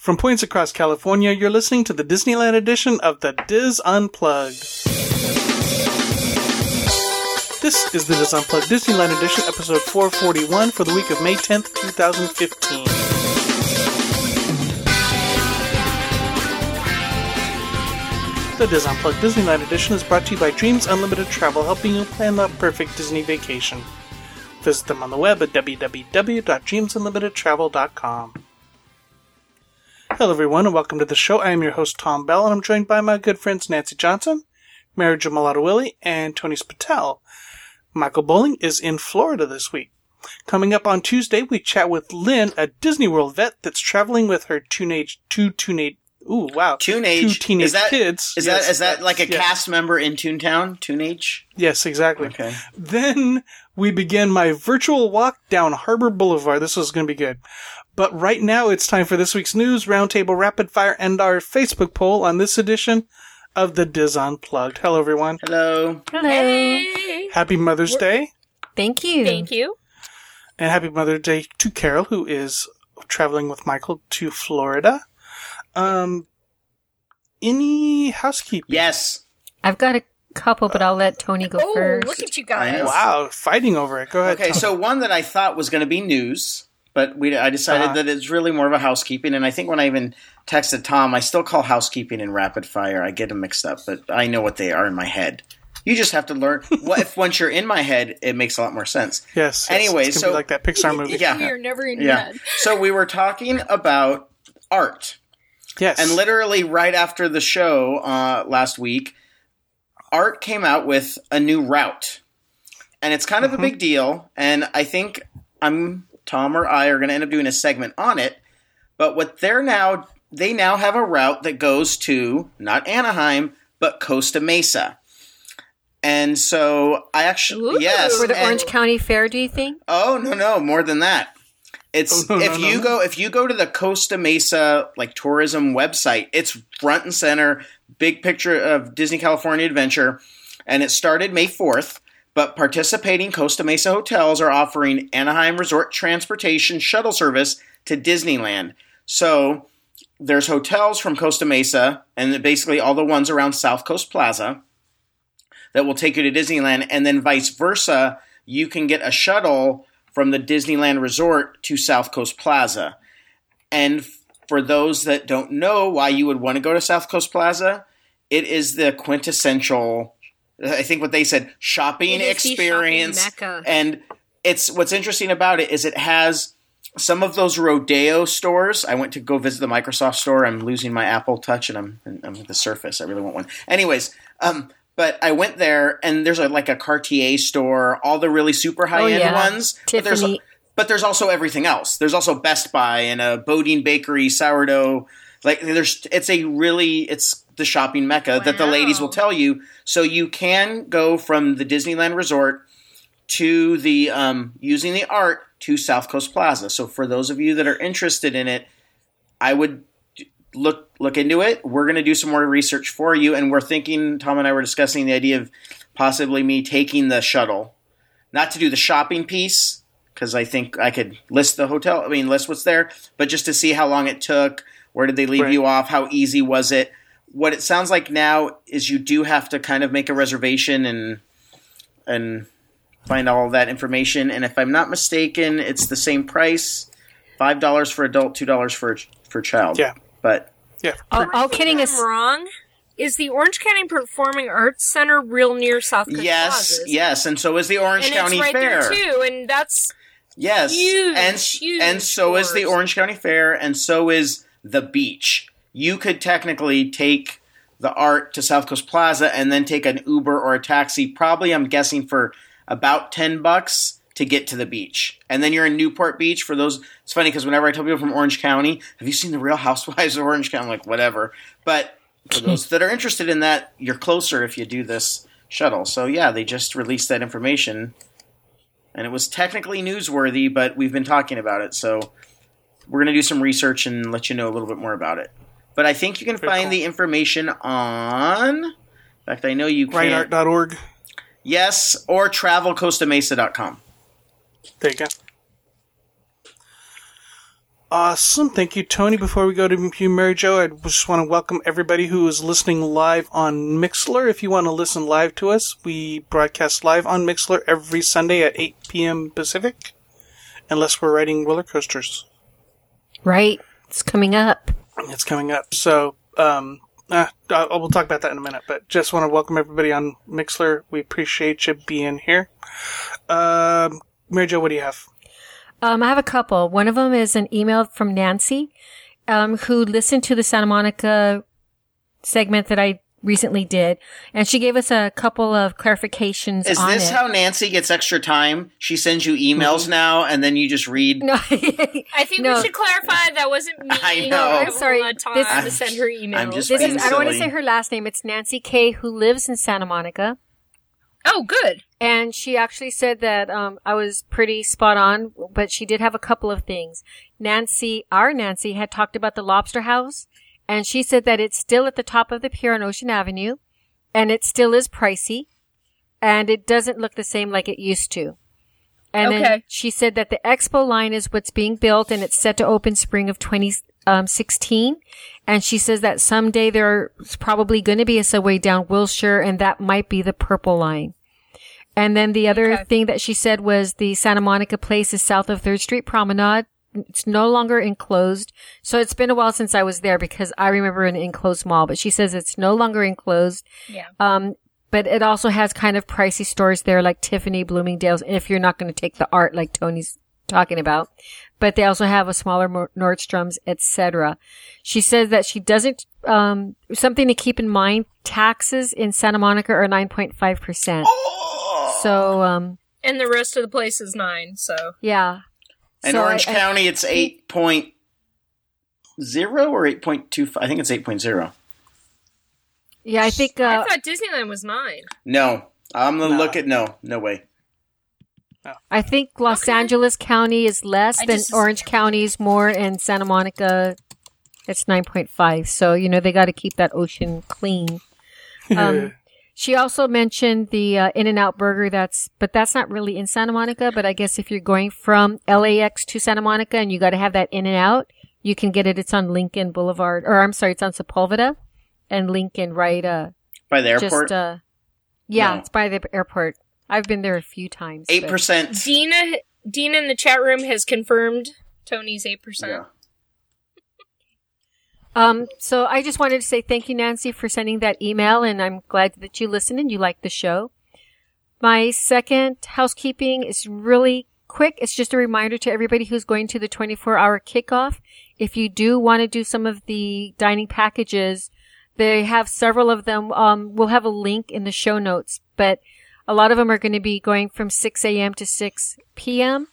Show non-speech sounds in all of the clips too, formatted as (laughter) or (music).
From points across California, you're listening to the Disneyland edition of the Dis Unplugged. This is the Dis Unplugged Disneyland edition, episode 441 for the week of May 10th, 2015. The Dis Unplugged Disneyland edition is brought to you by Dreams Unlimited Travel, helping you plan the perfect Disney vacation. Visit them on the web at www.dreamsunlimitedtravel.com. Hello, everyone, and welcome to the show. I am your host, Tom Bell, and I'm joined by my good friends Nancy Johnson, Mary Jamalata Willie, and Tony Spatel. Michael Bowling is in Florida this week. Coming up on Tuesday, we chat with Lynn, a Disney World vet that's traveling with her teenage, two teenage, ooh, wow. Teenage. Two teenage is that, kids. Is Yes, that is that like a yes. cast member in Toontown? Toonage? Yes, exactly. Okay. Then we begin my virtual walk down Harbor Boulevard. This is going to be good. But right now it's time for this week's news, roundtable, rapid fire, and our Facebook poll on this edition of the Dis Unplugged. Hello, everyone. Hello. Hello. Hey. Happy Mother's Day. Thank you. Thank you. And happy Mother's Day to Carol, who is traveling with Michael to Florida. Um, any housekeeping? Yes. I've got a couple, but I'll let Tony go Oh, first. look at you guys. Wow, fighting over it. Go ahead. Okay, Tom. so one that I thought was going to be news, but we I decided Uh-huh. that it's really more of a housekeeping. And I think when I even texted Tom, I still call housekeeping and rapid fire. I get them mixed up, but I know what they are in my head. You just have to learn. (laughs) what if once you're in my head, it makes a lot more sense. yes. yes, Anyway, it's gonna be so- like that Pixar movie. Yeah. You're never in your head. (laughs) So we were talking about art. Yes. And literally right after the show uh, last week, Art came out with a new route. And it's kind of Mhm. a big deal. And I think I'm Tom or I are going to end up doing a segment on it. But what they're now, they now have a route that goes to not Anaheim, but Costa Mesa. And so I actually, Ooh. yes. For the and- Orange County Fair, do you think? Oh no, no, more than that. It's Oh, no, if no, you no. go if you go to the Costa Mesa like tourism website, it's front and center, big picture of Disney California Adventure, and it started May fourth. But participating Costa Mesa hotels are offering Anaheim Resort transportation shuttle service to Disneyland. So there's hotels from Costa Mesa and basically all the ones around South Coast Plaza that will take you to Disneyland, and then vice versa. You can get a shuttle from the Disneyland Resort to South Coast Plaza. And for those that don't know why you would want to go to South Coast Plaza, it is the quintessential, I think what they said, shopping It is the experience. shopping. And it's what's interesting about it is it has some of those rodeo stores. I went to go visit the Microsoft store. I'm losing my Apple Touch and I'm I'm at the Surface. I really want one. Anyways, um, but I went there and there's a, like a Cartier store, all the really super high end Oh, yeah. ones. But there's but there's also everything else. There's also Best Buy and a Boudin Bakery, sourdough. Like there's, it's a really, it's the shopping mecca that the ladies will tell you. So you can go from the Disneyland Resort to the um, using the art to South Coast Plaza. So for those of you that are interested in it, I would look look into it. We're going to do some more research for you, and we're thinking. Tom and I were discussing the idea of possibly me taking the shuttle, not to do the shopping piece because I think I could list the hotel. I mean, list what's there, but just to see how long it took. Where did they leave Right. you off? How easy was it? What it sounds like now is you do have to kind of make a reservation and and find all that information. And if I'm not mistaken, it's the same price: five dollars for adult, two dollars for for child. Yeah. but Yeah. All, all kidding I'm wrong. Is the Orange County Performing Arts Center real near South Coast yes, Plaza? yes, and so is the Orange And County it's right Fair. there too, and that's Yes, Huge, and huge and so is the. Orange County Fair, and so is the beach. You could technically take the art to South Coast Plaza and then take an Uber or a taxi. Probably, I'm guessing for about ten bucks to get to the beach, and then you're in Newport Beach. For those, it's funny because whenever I tell people from Orange County, "Have you seen the Real Housewives of Orange County?" I'm like, whatever. But for (laughs) those that are interested in that, you're closer if you do this shuttle. So yeah, they just released that information and it was technically newsworthy, but we've been talking about it, so we're going to do some research and let you know a little bit more about it. But I think you can Very find cool. the information on. In fact, I know you can. Rideart.org. Yes, or travelcostamesa.com. There you go. Awesome. Thank you, Tony. Before we go to you, Mary Jo, I just want to welcome everybody who is listening live on Mixlr. If you want to listen live to us, we broadcast live on Mixlr every Sunday at 8 p.m. Pacific, unless we're riding roller coasters. Right. It's coming up. It's coming up. So, um, uh, uh, we'll talk about that in a minute, but just want to welcome everybody on Mixlr. We appreciate you being here. Um, Mary Jo, what do you have? Um, I have a couple. One of them is an email from Nancy, um, who listened to the Santa Monica segment that I recently did, and she gave us a couple of clarifications Is on this it. how Nancy gets extra time? She sends you emails now, and then you just read. (laughs) no, I think No. we should clarify that wasn't me. (laughs) I know. I'm sorry. Tom This- to send her emails. I'm just this is, being I don't want to say her last name. It's Nancy K, who lives in Santa Monica. oh, good. And she actually said that um, I was pretty spot on, but she did have a couple of things. Nancy, our Nancy, had talked about the Lobster House, and she said that it's still at the top of the pier on Ocean Avenue, and it still is pricey, and it doesn't look the same like it used to. And then she said that the Expo line is what's being built, and it's set to open spring of 2016. Um, and she says that someday there's probably going to be a subway down Wilshire, and that might be the purple line. And then the other Okay. thing that she said was the Santa Monica place is south of Third Street Promenade. It's no longer enclosed. So it's been a while since I was there because I remember an enclosed mall, but she says it's no longer enclosed. Yeah. Um, but it also has kind of pricey stores there like Tiffany, Bloomingdale's, if you're not going to take the art like Tony's talking about. But they also have a smaller Nordstrom's, etc. She says that she doesn't, um, something to keep in mind, taxes in Santa Monica are 9.5%. So, um, And the rest of the place is nine, so. yeah. In So Orange I- I- County, it's eight point zero or eight point two five. I think it's eight point zero. Yeah, I think, uh, I thought Disneyland was nine. No, I'm gonna No. look at no, no way. I think Los Okay. Angeles County is less I than just- Orange County is more, and Santa Monica, it's 9.5. So, you know, they got to keep that ocean clean. Um, (laughs) she also mentioned the uh, In and Out Burger. That's, but that's not really in Santa Monica. But I guess if you're going from LAX to Santa Monica and you got to have that In and Out, you can get it. It's on Lincoln Boulevard, or I'm sorry, it's on Sepulveda and Lincoln, right? Uh, By the airport, just uh, yeah, No. it's by the airport. I've been there a few times. Eight percent. Dina, Dina in the chat room has confirmed Tony's 8%. Yeah. Um, so I just wanted to say thank you, Nancy, for sending that email, and I'm glad that you listened and you liked the show. My second housekeeping is really quick. It's just a reminder to everybody who's going to the 24 hour kickoff. If you do want to do some of the dining packages, they have several of them. Um, we'll have a link in the show notes, but a lot of them are going to be going from 6 a.m. to 6 p.m.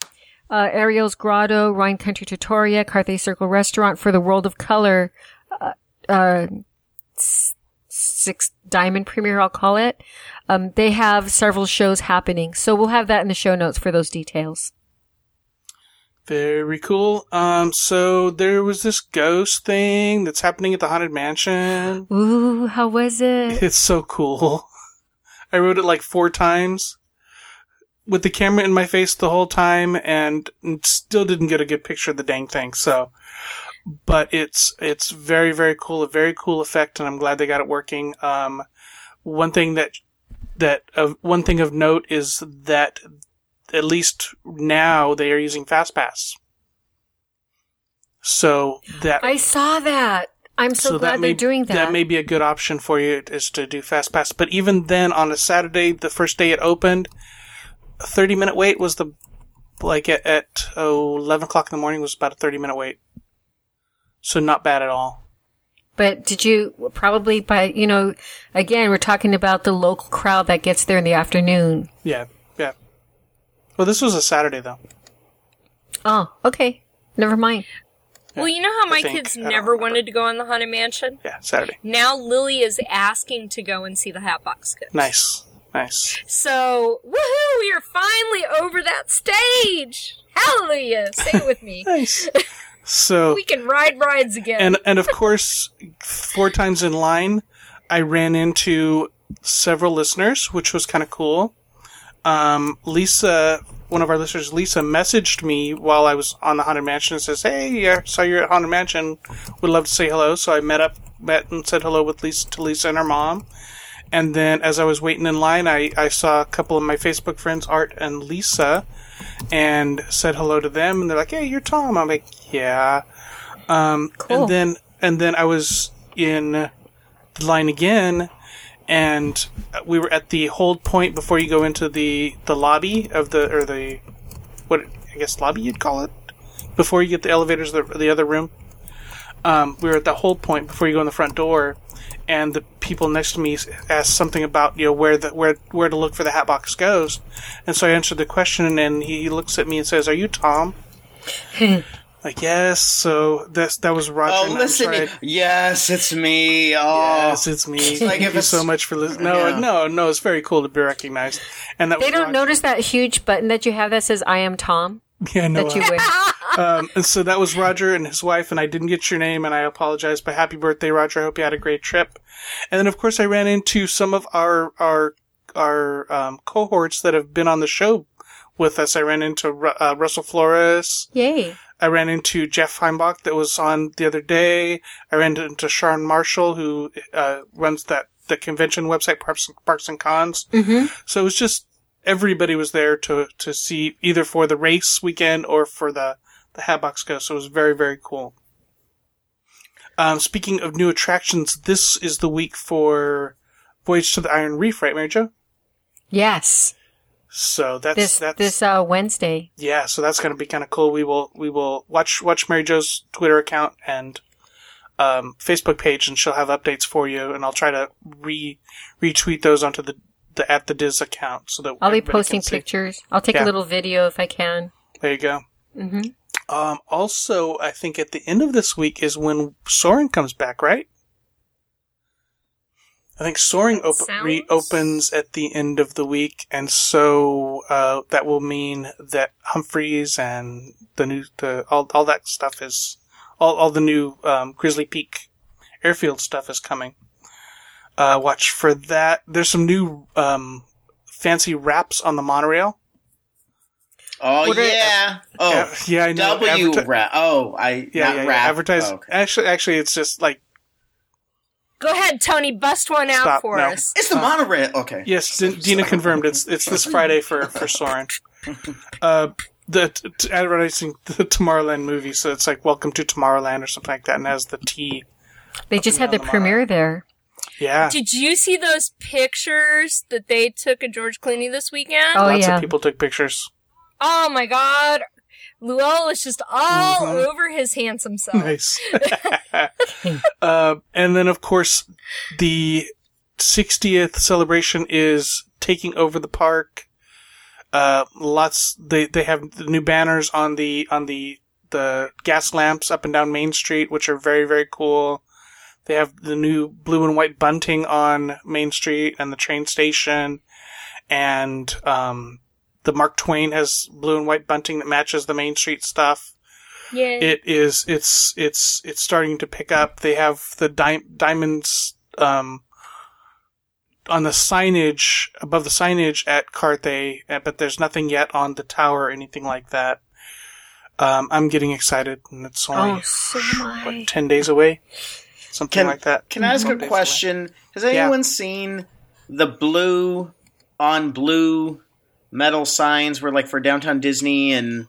Uh, Ariel's Grotto, Wine Country Trattoria, Carthay Circle Restaurant for the World of Color, uh, uh, six diamond premiere, I'll call it. Um, they have several shows happening. So we'll have that in the show notes for those details. Very cool. Um, so there was this ghost thing that's happening at the Haunted Mansion. Ooh, how was it? (laughs) It's so cool. I wrote it like four times with the camera in my face the whole time and still didn't get a good picture of the dang thing. So, but it's, it's very, very cool. A very cool effect and I'm glad they got it working. Um, one thing that, that, uh, one thing of note is that at least now they are using FastPass. So that I saw that. I'm so, glad they're doing that. That may be a good option for you is to do fast pass. But even then, on a Saturday, the first day it opened, a 30 minute wait was the like at, at oh, 11 o'clock in the morning was about a 30 minute wait. So not bad at all. But did you probably by you know again we're talking about the local crowd that gets there in the afternoon. Yeah, yeah. Well, this was a Saturday though. Oh, okay. Never mind. Well, you know how my think. kids never wanted to go on the Haunted Mansion? Yeah, Saturday. Now Lily is asking to go and see the Hatbox Ghost. Nice, nice. So, woohoo! We are finally over that stage! Hallelujah! Say it with me. (laughs) Nice. So (laughs) we can ride rides again. and and of course, four times in line, I ran into several listeners, which was kind of cool. Um, Lisa one of our listeners, Lisa, messaged me while I was on the Haunted Mansion and says, "Hey, I saw you're at Haunted Mansion. Would love to say hello." So I met up, met and said hello with Lisa to Lisa and her mom. And then as I was waiting in line, I, I saw a couple of my Facebook friends, Art and Lisa, and said hello to them. And they're like, "Hey, you're Tom." I'm like, "Yeah." Um, Cool. And then and then I was in the line again, and we were at the hold point before you go into the the lobby of the or the what I guess lobby you'd call it before you get the elevators to the, the other room. Um, we were at that hold point before you go in the front door, and the people next to me asked something about you know where the where where to look for the Hatbox Ghost, and so I answered the question, and he looks at me and says, "Are you Tom?" (laughs) like yes. So that's that was Roger. Oh, and I'm listen. sorry. Yes, it's me. Oh, Yes, it's me. like Thank you so much for listening. No, Yeah. no, no. It's very cool to be recognized. And that They was don't Roger. notice that huge button that you have that says "I am Tom" (laughs) Yeah, no. that you wear. (laughs) um, and so that was Roger and his wife, and I didn't get your name, and I apologize. But happy birthday, Roger! I hope you had a great trip. And then, of course, I ran into some of our our our um, cohorts that have been on the show with us. I ran into uh, Russell Flores. Yay! I ran into Jeff Heimbuch that was on the other day. I ran into Sharon Marshall, who uh, runs that the convention website Parks, Parks and Cons. Mm-hmm. So it was just everybody was there to to see either for the race weekend or for the the Hatbox Ghost. So it was very very cool. Um, speaking of new attractions, this is the week for Voyage to the Iron Reef, right, Mary Jo? Yes, So that's this that's this uh, Wednesday. yeah. So that's going to be kind of cool. We will we will watch watch Mary Jo's Twitter account and um, Facebook page, and she'll have updates for you. And I'll try to re retweet those onto the the at the Dis account so that I'll be posting pictures. I'll take Yeah. a little video if I can. There you go. hmm Um, also, I think at the end of this week is when Soarin' comes back, right? I think Soarin' op- Sounds- reopens at the end of the week, and so uh, that will mean that Humphreys and the new the all all that stuff is all all the new um, Grizzly Peak airfield stuff is coming. Uh, watch for that. There's some new um, fancy wraps on the monorail. oh What are- yeah. Oh, Uh, yeah, I know. W Adverti- rap. Oh, I Yeah, not yeah, yeah. Advertise. Oh, okay. Actually, actually, it's just like Go ahead, Tony. Bust one out Stop, for no. us. It's the monorail. Okay. yes, D- Dina confirmed. It's it's this Friday for for Soarin'. (laughs) Uh, the t- t- advertising (laughs) the Tomorrowland movie, so it's like Welcome to Tomorrowland or something like that, and has the T. They just had the the premiere there. Yeah, Did you see those pictures that they took of George Clooney this weekend? Oh lots yeah. of people took pictures. Oh my god. Luell is just all Mhm. over his handsome self. Nice. (laughs) (laughs) uh, and then, of course, the 60th celebration is taking over the park. Uh, lots. They they have the new banners on the on the the gas lamps up and down Main Street, which are very very cool. They have the new blue and white bunting on Main Street and the train station, and um, the Mark Twain has blue and white bunting that matches the Main Street stuff. Yay. it is it's it's it's starting to pick up. They have the di- diamonds um on the signage above the signage at Carthay, uh, but there's nothing yet on the tower or anything like that. Um i'm getting excited and it's only Oh, so what 10 days away something Can- like that Can I ask a 10 days away. question? Has Yeah. anyone seen the blue on blue metal signs where like for downtown Disney and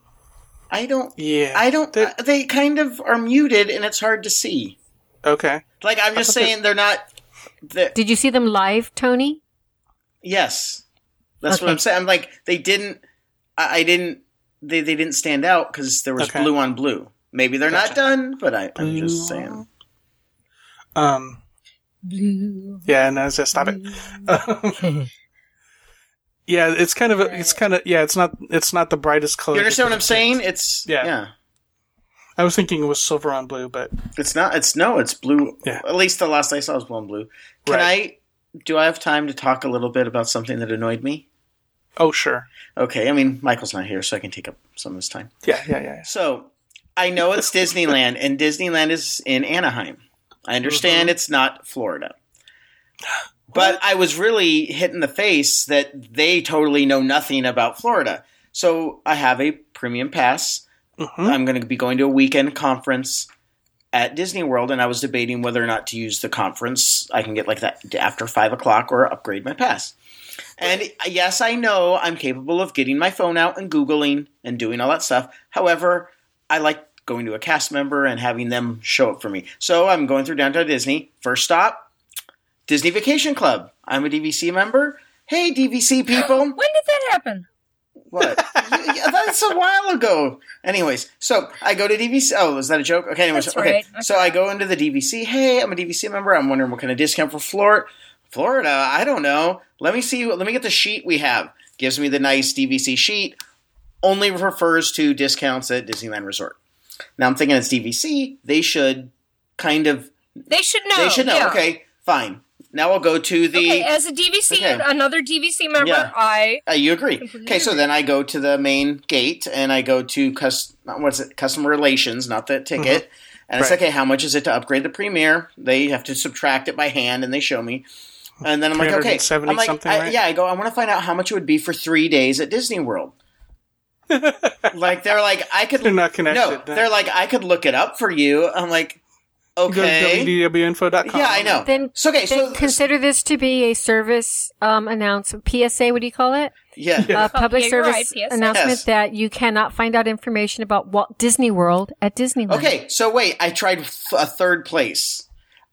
I don't yeah I don't They- they kind of are muted and it's hard to see. okay Like I'm just saying they're not the Did you see them live, Tony? yes. That's what I'm saying. I'm like they didn't I, I didn't they, they didn't stand out because there was Okay. blue on blue. Maybe they're Gotcha. not done, but I, I'm Blue just saying. Um Blue. yeah no just stop it (laughs) yeah it's kind of a, it's kind of yeah it's not it's not the brightest color You understand what I'm saying? It's Yeah. yeah. I was thinking it was silver on blue, but It's not. It's no. It's blue. Yeah. At least the last I saw was blue and blue. Can Right. I? Do I have time to talk a little bit about something that annoyed me? oh sure, Okay. I mean, Michael's not here, so I can take up some of his time. yeah, yeah, yeah. yeah. So I know it's Disneyland, and Disneyland is in Anaheim. I understand it's not Florida. (sighs) But I was really hit in the face that they totally know nothing about Florida. So I have a premium pass. Mhm. I'm going to be going to a weekend conference at Disney World, and I was debating whether or not to use the conference. I can get like that after five o'clock or upgrade my pass. And yes, I know I'm capable of getting my phone out and Googling and doing all that stuff. However, I like going to a cast member and having them show up for me. So I'm going through downtown Disney. First stop, Disney Vacation Club. I'm a DVC member. Hey, DVC people. (gasps) When did that happen? What? yeah, that's a while ago. Anyways, so I go to DVC. Oh, was that a joke? Okay, anyways, okay. right. So I go into the DVC. Hey, I'm a DVC member. I'm wondering what kind of discount for Florida. Florida, I don't know. Let me see. Let me get the sheet we have. Gives me the nice DVC sheet. Only refers to discounts at Disneyland Resort. Now I'm thinking it's DVC. They should kind of. They should know. they should know. yeah. Okay, fine. Now I'll go to the. Okay, as a DVC, Okay. another DVC member, Yeah. I Uh, you agree? Okay, so then I go to the main gate and I go to cus- what's it? Customer relations, not the ticket. And it's Right. okay. How much is it to upgrade the premiere? They have to subtract it by hand, and they show me. And then I'm like, okay, 370 I'm like, something, I- right? yeah. I go. I want to find out how much it would be for three days at Disney World. Like they're like, I could. They're not connected. no, they're like, I could look it up for you. I'm like, Go to okay. www.info.com. Yeah, I know. Then, So okay, then so consider this to be a service um, announcement. PSA, what do you call it? yeah. Yeah. A public yeah, service right, announcement Yes. that you cannot find out information about Walt Disney World at Disneyland. Okay, so wait, I tried f- a third place.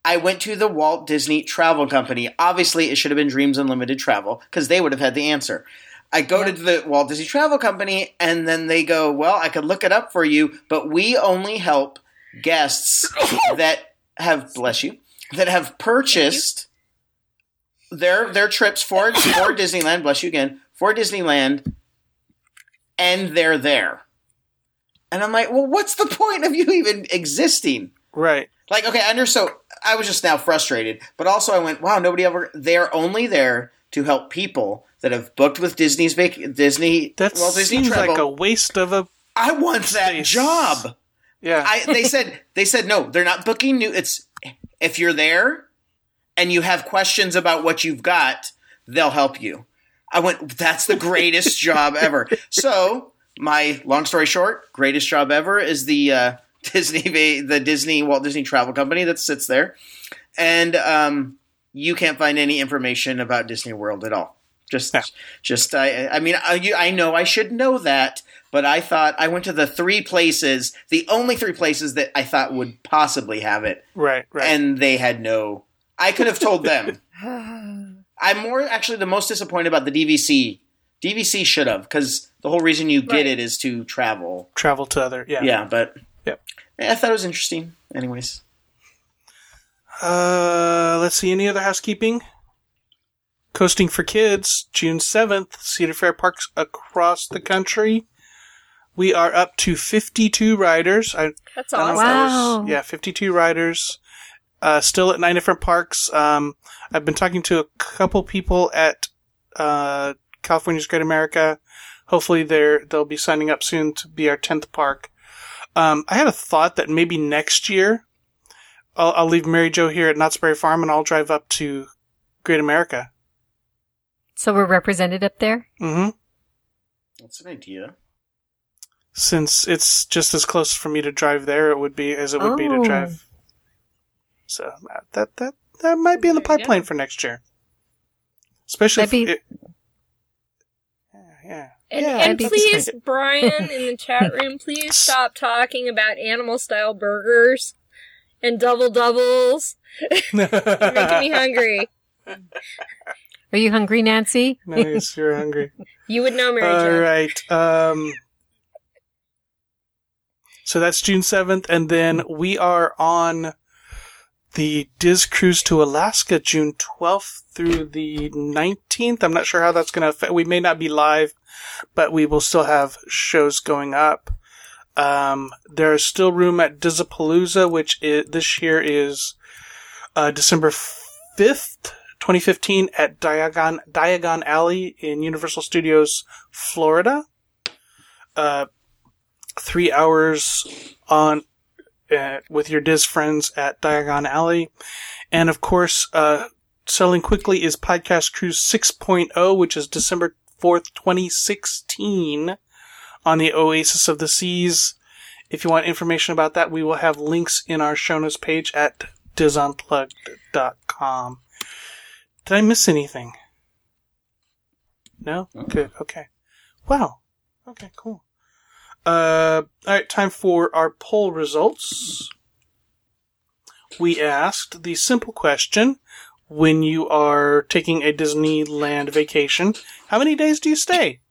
I went to the Walt Disney Travel Company. Obviously, it should have been Dreams Unlimited Travel because they would have had the answer. I go to the Walt Disney Travel Company, and then they go, "Well, I could look it up for you, but we only help guests (laughs) that have bless you that have purchased their their trips for for (coughs) Disneyland. Bless you again for Disneyland, and they're there." And I'm like, well, what's the point of you even existing? Right. Like, okay, I under so I was just now frustrated, but also I went, wow, nobody ever. They're only there to help people that have booked with Disney's Disney. That Walt Disney seems Travel. like a waste of a. I want that job. Yeah. I, they (laughs) said they said no, they're not booking new. It's if you're there and you have questions about what you've got, they'll help you. I went, that's the greatest (laughs) job ever. So my long story short, greatest job ever is the uh, (laughs) Disney the Disney Walt Disney Travel Company that sits there, and um, you can't find any information about Disney World at all. Just, just I, I mean, I, I know I should know that, but I thought I went to the three places, the only three places that I thought would possibly have it, right. Right. and they had no. I could have told them. (laughs) I'm more actually the most disappointed about the DVC. DVC should have because the whole reason you get Right. it is to travel. Travel to other. Yeah. Yeah, but Yep. Yeah, I thought it was interesting. Anyways, Uh, let's see. Any other housekeeping? Coasting for Kids, June 7th, Cedar Fair parks across the country. We are up to 52 riders. I, That's I don't awesome. if that was- Wow. yeah, 52 riders. Uh, still at nine different parks. Um, I've been talking to a couple people at uh, California's Great America. Hopefully, they're they'll be signing up soon to be our 10th park. Um, I had a thought that maybe next year I'll, I'll leave Mary Jo here at Knott's Berry Farm and I'll drive up to Great America. So we're represented up there? Mm hmm that's an idea. Since it's just as close for me to drive there, it would be as it would be to Oh. drive. So uh, that that that might be in the pipeline go. for next year. Especially That'd if be- it, yeah, yeah. And, Yeah, and please. Brian in the (laughs) chat room, please stop talking about animal style burgers and double doubles. (laughs) You're making me hungry. (laughs) Are you hungry, Nancy? nice, you're hungry. (laughs) You would know, Mary All Jo. right. Um, so that's June 7th. And then we are on the Dis Cruise to Alaska June 12th through the 19th. I'm not sure how that's going to affect. We may not be live, but we will still have shows going up. Um, there is still room at Disapalooza, which i this year is uh, December 5th, 2015 at Diagon, Diagon Alley in Universal Studios, Florida. Uh, three hours on uh, with your Dis friends at Diagon Alley. And of course, uh, selling quickly is Podcast Cruise 6.0, which is December 4th, 2016 on the Oasis of the Seas. If you want information about that, we will have links in our show notes page at disunplugged.com. Did I miss anything? No? Good. Okay. Wow. Okay, cool. Uh, alright, time for our poll results. We asked the simple question, when you are taking a Disneyland vacation, how many days do you stay?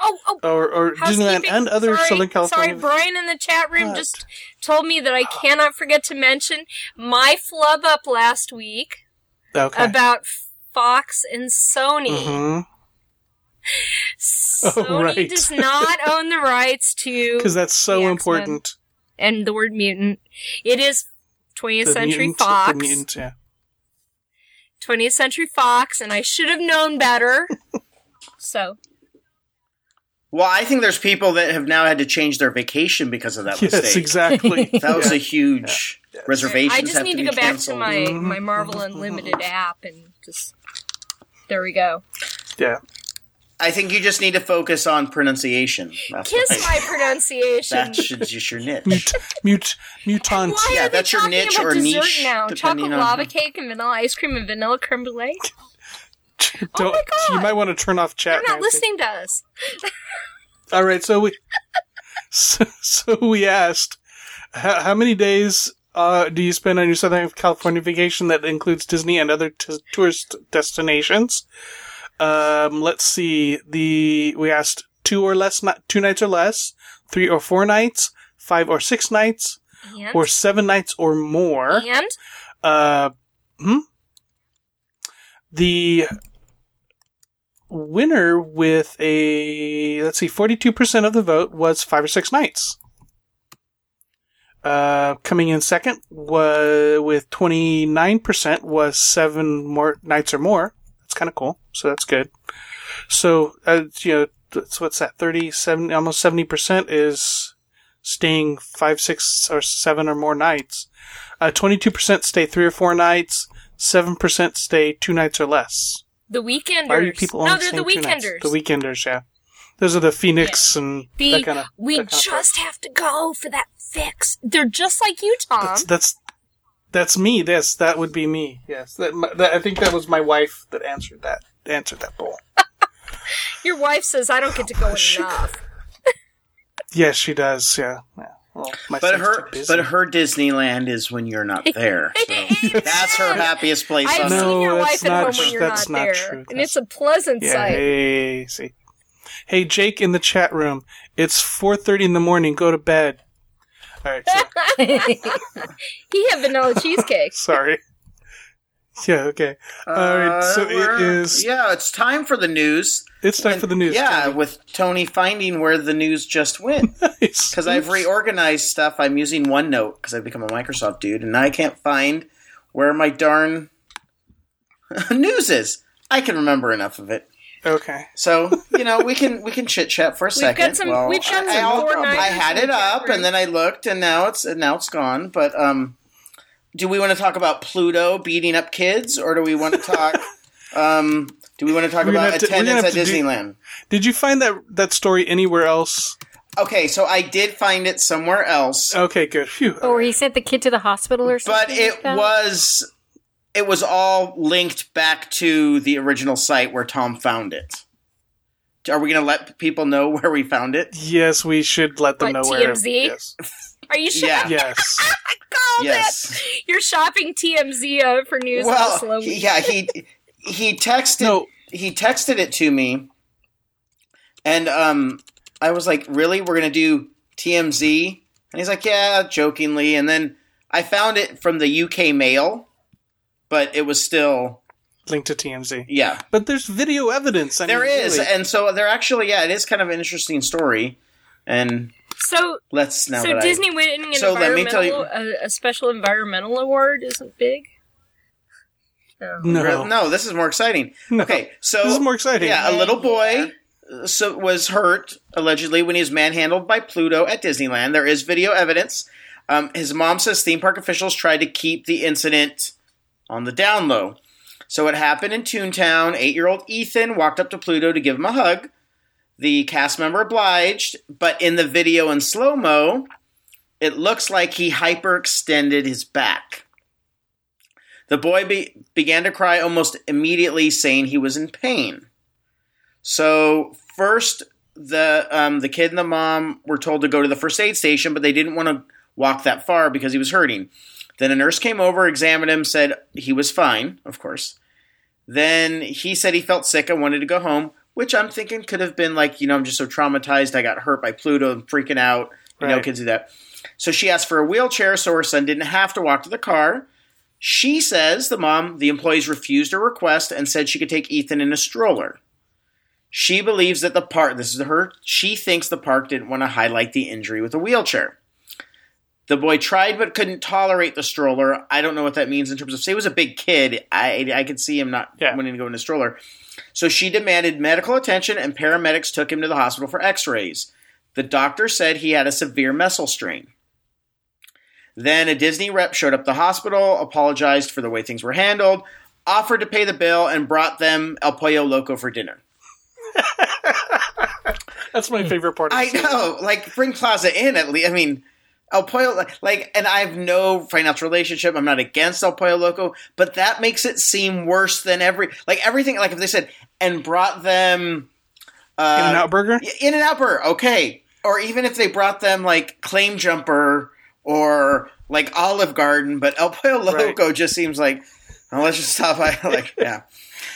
Oh, oh, Or, or Disneyland and other sorry, Southern California. Sorry, Brian in the chat room What? just told me that I cannot forget to mention my flub up last week okay. about Fox and Sony. hmm Sony Oh, right. does not own the rights to (laughs) Because that's so The important. and the word mutant. It is 20th The Century mutant- Fox. The mutant, yeah. 20th Century Fox, and I should have known better. (laughs) so, Well, I think there's people that have now had to change their vacation because of that Yes, mistake. exactly. (laughs) That was Yeah. a huge reservation. I just need to go back to my, my Marvel Unlimited app and just. There we go. yeah. I think you just need to focus on pronunciation. That's Kiss what my (laughs) pronunciation. That's just your niche. Mut, mut, mutant. Why Yeah, are that's your niche about or niche, now? depending Chocolate on- lava cake and vanilla ice cream and vanilla creme brulee. (laughs) Don't, Oh my God. You might want to turn off chat. They're not Nancy. listening to us. All right, so we (laughs) so, so we asked how, how many days uh, do you spend on your Southern California vacation that includes Disney and other t- tourist destinations? Um, let's see. The we asked two or less, ni- two nights or less, three or four nights, five or six nights, And, or seven nights or more. and Uh, hmm? The winner with a, let's see, 42% of the vote was five or six nights. Uh, coming in second was, with 29% was seven more nights or more. That's kind of cool. So that's good. So, uh, you know, that's, what's that? 37, almost 70% is staying five, six, or seven or more nights. Uh, 22% stay three or four nights. 7% stay two nights or less. the weekenders. Why are you people no, only they're the staying two nights? weekenders. The weekenders, yeah. Those are the Phoenix and The- that kind of. we that kind of just have to go for that fix. They're just like you, Tom. That's, that's that's me. Yes, that would be me. Yes, that, that I think that was my wife that answered that answered that poll. (laughs) Your wife says I don't get to go shit. enough. (laughs) Yes, she does. Yeah. yeah. Well, my But her, too busy. but her Disneyland is when you're not (laughs) there. So that's her happiest place. I've on No, seen your wife at not home tr- when you're that's not not there, true. and That's- it's a pleasant yeah. sight. Hey, see. Hey, Jake in the chat room. It's four thirty in the morning. Go to bed. All right. (laughs) He had vanilla cheesecake. (laughs) sorry. Yeah. Okay. All right. So Uh, we're- it is. Yeah, it's time for the news. It's time for the news. Yeah, with Tony finding where the news just went. (laughs) Nice. Because I've reorganized stuff. I'm using OneNote because I've become a Microsoft dude, and now I can't find where my darn news is. I can remember enough of it. Okay. So you know we can we can chit chat for a We've second. got some- Well, we've got I, some I'll- Fortnite I had it up room. and then I looked and now it's and now it's gone. But um, do we want to talk about Pluto beating up kids or do we want to (laughs) talk? um, do we want to talk We're about to- attendance at have to do- Disneyland? Did you find that that story anywhere else? Okay, so I did find it somewhere else, Okay, good. Phew. Or he sent the kid to the hospital or something. but it like that? was it was all linked back to the original site where Tom found it. Are we going to let people know (laughs) where we found it? Yes, we should let them What, know where. TMZ? Yes. Are you sure? Yeah. Yes. (laughs) I called Yes. it. You're shopping TMZ uh, for news. Well, yeah, he he texted No. he texted it to me, and um, I was like, "Really? We're gonna do TMZ?" And he's like, "Yeah," jokingly. And then I found it from the UK Mail, but it was still linked to TMZ. yeah. But there's video evidence. I There mean, is, really. and so there actually, yeah, it is kind of an interesting story. And so, let's now so that Disney winning an So let me tell you- environmental, a, a special environmental award isn't big. No. No. no, this is more exciting. No. Okay, so This is more exciting. Yeah, a little boy uh, so was hurt allegedly when he was manhandled by Pluto at Disneyland. There is video evidence. Um, his mom says theme park officials tried to keep the incident on the down low. So it happened in Toontown. Eight year old Ethan walked up to Pluto to give him a hug. The cast member obliged, but in the video in slow mo, it looks like he hyperextended his back. The boy be- began to cry almost immediately, saying he was in pain. So first, the um, the kid and the mom were told to go to the first aid station, but they didn't want to walk that far because he was hurting. Then a nurse came over, examined him, said he was fine, of course. Then he said he felt sick and wanted to go home, which I'm thinking could have been like, you know, I'm just so traumatized. I got hurt by Pluto and freaking out. You know, kids do that. So she asked for a wheelchair so her son didn't have to walk to the car. She says, the mom, the employees refused her request and said she could take Ethan in a stroller. She believes that the park, this is her, she thinks the park didn't want to highlight the injury with a wheelchair. The boy tried but couldn't tolerate the stroller. I don't know what that means in terms of, say, he was a big kid. I, I could see him not Yeah. wanting to go in a stroller. So she demanded medical attention, and paramedics took him to the hospital for x rays. The doctor said he had a severe muscle strain. Then a Disney rep showed up at the hospital, apologized for the way things were handled, offered to pay the bill, and brought them El Pollo Loco for dinner. (laughs) That's my favorite part. Of I know, like bring Plaza in at least. I mean, El Pollo, like- and I have no financial relationship. I'm not against El Pollo Loco, but that makes it seem worse than every, like everything. Like if they said and brought them uh, In and Out Burger. In and Out Burger, okay. Or even if they brought them like Claim Jumper or like Olive Garden, but El Pollo Loco just seems like, oh, let's just stop by. (laughs) Like, yeah.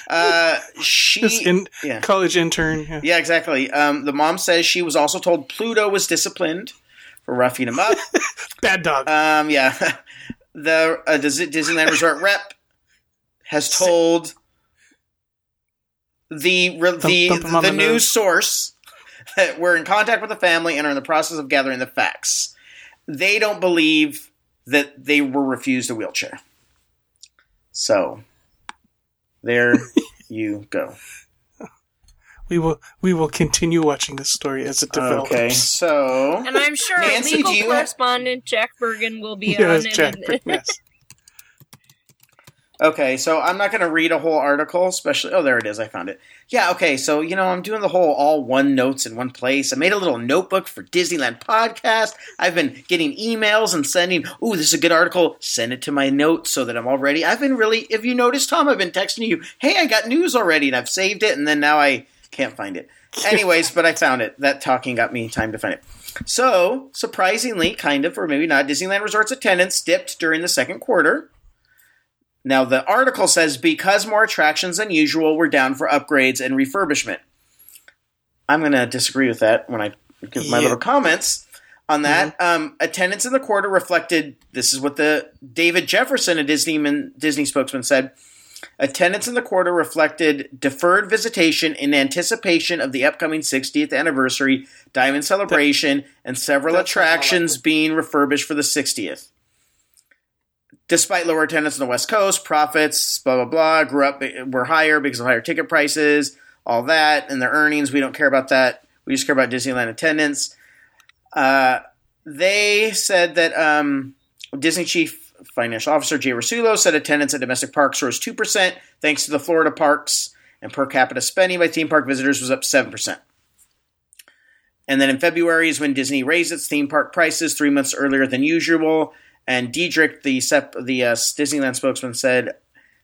Uh, she, in yeah. college intern. Yeah. Yeah, exactly. Um, the mom says she was also told Pluto was disciplined for roughing him up. (laughs) Bad dog. um, yeah, (laughs) the uh, Disneyland Resort rep has told the the thump him on the the news source that we're in contact with the family and are in the process of gathering the facts. They don't believe that they were refused a wheelchair. So there (laughs) you go. We will we will continue watching this story as it develops. Okay, so And I'm sure Nancy, legal do you- correspondent Jack Bergen will be Yes, on it. Jack. and- Yes. (laughs) Okay, so I'm not going to read a whole article, especially. Oh, there it is. I found it. Yeah, okay, so, you know, I'm doing the whole all one notes in one place. I made a little notebook for Disneyland Podcast. I've been getting emails and sending, ooh, this is a good article. Send it to my notes so that I'm all ready. I've been really, if you noticed, Tom, I've been texting you, hey, I got news already, and I've saved it, and then now I can't find it. (laughs) Anyways, but I found it. That talking got me time to find it. So, surprisingly, kind of, or maybe not, Disneyland Resort's attendance dipped during the second quarter. Now, the article says because more attractions than usual were down for upgrades and refurbishment. I'm going to disagree with that when I give my Yeah. little comments on that. Um, attendance in the quarter reflected this is what the David Jefferson, a Disney, Disney spokesman, said. Attendance in the quarter reflected deferred visitation in anticipation of the upcoming 60th anniversary Diamond Celebration and several That's not how I like attractions being refurbished for the 60th. Despite lower attendance on the West Coast, profits, blah blah blah, grew up were higher because of higher ticket prices, all that, and their earnings. We don't care about that. We just care about Disneyland attendance. Uh, they said that um, Disney chief financial officer Jay Rasulo said attendance at domestic parks rose two percent thanks to the Florida parks, and per capita spending by theme park visitors was up seven percent. And then in February is when Disney raised its theme park prices three months earlier than usual. And Diedrich, the sep- the uh, Disneyland spokesman, said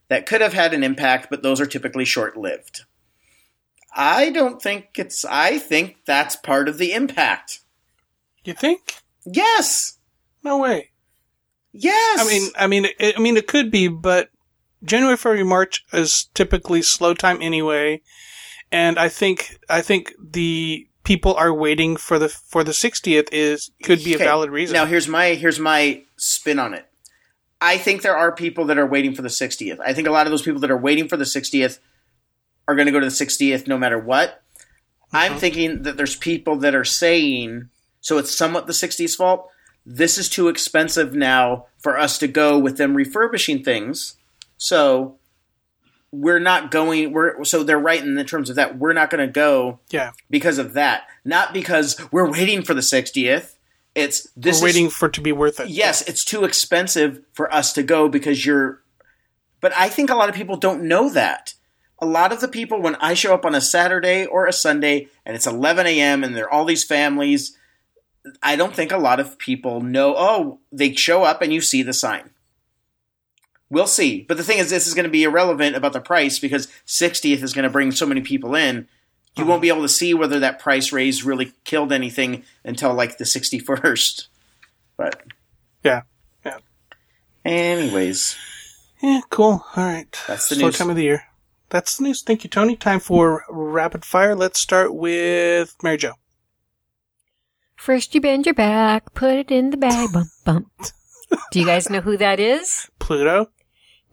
that could have had an impact, but those are typically short lived. I don't think it's. I think that's part of the impact. You think? Yes. No way. Yes. I mean, I mean, it, I mean, it could be, but January, February, March is typically slow time anyway, and I think I think the people are waiting for the for the 60th is could be a valid reason. Now here's my here's my spin on it. I think there are people that are waiting for the 60th. I think a lot of those people that are waiting for the 60th are going to go to the 60th no matter what. I'm Mhm. thinking that there's people that are saying so it's somewhat the 60s fault. This is too expensive now for us to go with them refurbishing things. So we're not going we're so they're right in the terms of that we're not going to go yeah, because of that, not because we're waiting for the 60th. It's this we're is waiting for it to be worth it. yes, it's too expensive for us to go because you're But I think a lot of people don't know that. A lot of the people, when I show up on a Saturday or a Sunday and it's 11 a.m. and there are all these families, I don't think a lot of people know, oh, they show up and you see the sign. We'll see. But the thing is, this is going to be irrelevant about the price because 60th is going to bring so many people in. You won't be able to see whether that price raise really killed anything until like the 61st. But, Yeah. Yeah. anyways, Yeah, cool. All right. That's the Slow news. time of the year. That's the news. Thank you, Tony. Time for rapid fire. Let's start with Mary Jo. First, you bend your back, put it in the bag, (laughs) bump, bump. Do you guys know who that is? Pluto.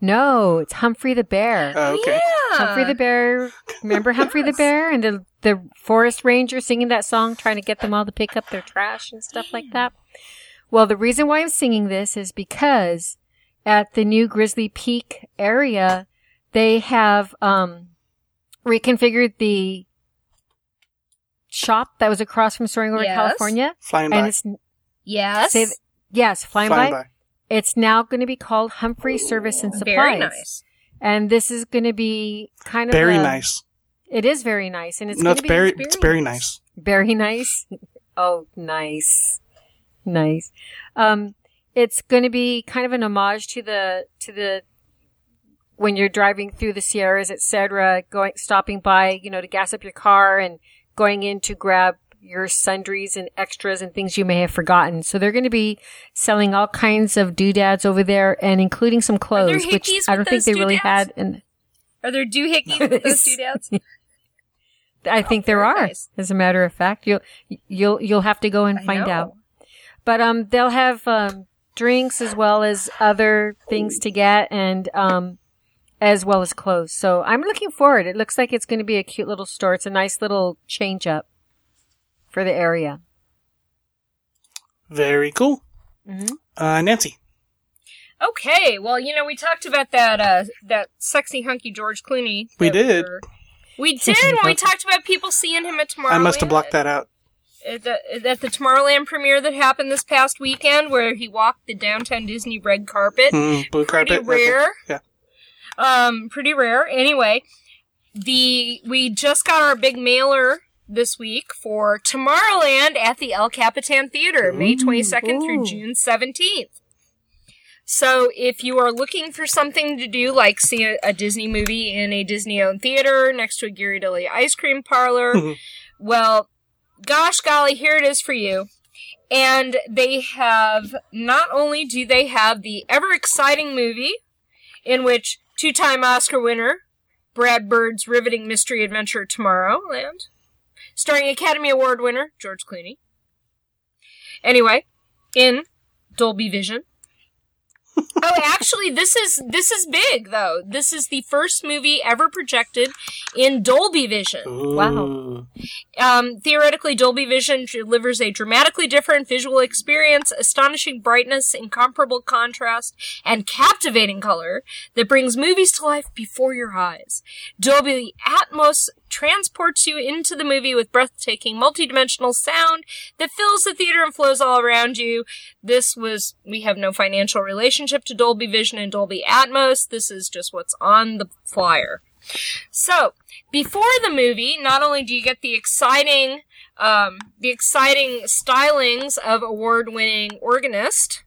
No, it's Humphrey the Bear. Oh, okay. Yeah. Humphrey the Bear. Remember (laughs) Humphrey the Bear and the the forest ranger singing that song, trying to get them all to pick up their trash and stuff like that. Well, the reason why I'm singing this is because at the new Grizzly Peak area, they have um, reconfigured the shop that was across from Soarin' Over Yes. California, Flying and by. it's Yes. say yes, flying, Flying by. by. It's now going to be called Humphrey Service and Supplies. Very nice. And this is going to be kind of Very a- nice. It is very nice, and it's no, going it's to be very, an it's very nice. Very nice. (laughs) Oh, nice, nice. Um, it's going to be kind of an homage to the to the when you're driving through the Sierras, etc. Going stopping by, you know, to gas up your car and going in to grab your sundries and extras and things you may have forgotten. So they're going to be selling all kinds of doodads over there, and including some clothes, which I don't think they really had. And Are there doohickeys (laughs) with those doodads? I think there are. nice. As a matter of fact, you'll you'll you'll have to go and I find know. out. But um, they'll have um, drinks as well as other things to get, and um, as well as clothes. So I'm looking forward. It looks like it's going to be a cute little store. It's a nice little change up for the area. Very cool. Mhm. Uh, Nancy. Okay, well, you know, we talked about that uh that sexy hunky George Clooney. We did. were- We (laughs) did when we talked about people seeing him at Tomorrowland. I must have blocked that out. At the, at the Tomorrowland premiere that happened this past weekend, where he walked the downtown Disney red carpet. Mm, blue Pretty carpet. rare. Yeah. Um, pretty rare. Anyway, the we just got our big mailer this week for Tomorrowland at the El Capitan Theater, May Ooh. 22nd through June 17th. So if you are looking for something to do, like see a, a Disney movie in a Disney-owned theater next to a Ghirardelli ice cream parlor, (laughs) well, gosh golly, here it is for you. And they have, not only do they have the ever exciting movie in which two time Oscar winner Brad Bird's riveting mystery adventure Tomorrowland, starring Academy Award winner George Clooney. Anyway, in Dolby Vision. Oh, actually, this is this is big though. This is the first movie ever projected in Dolby Vision. Ooh. Um, theoretically, Dolby Vision delivers a dramatically different visual experience, astonishing brightness, incomparable contrast, and captivating color that brings movies to life before your eyes. Dolby Atmos transports you into the movie with breathtaking multidimensional sound that fills the theater and flows all around you. This was, we have no financial relationship to Dolby Vision and Dolby Atmos. This is just what's on the flyer. So, before the movie, not only do you get the exciting, um, the exciting stylings of award-winning organist,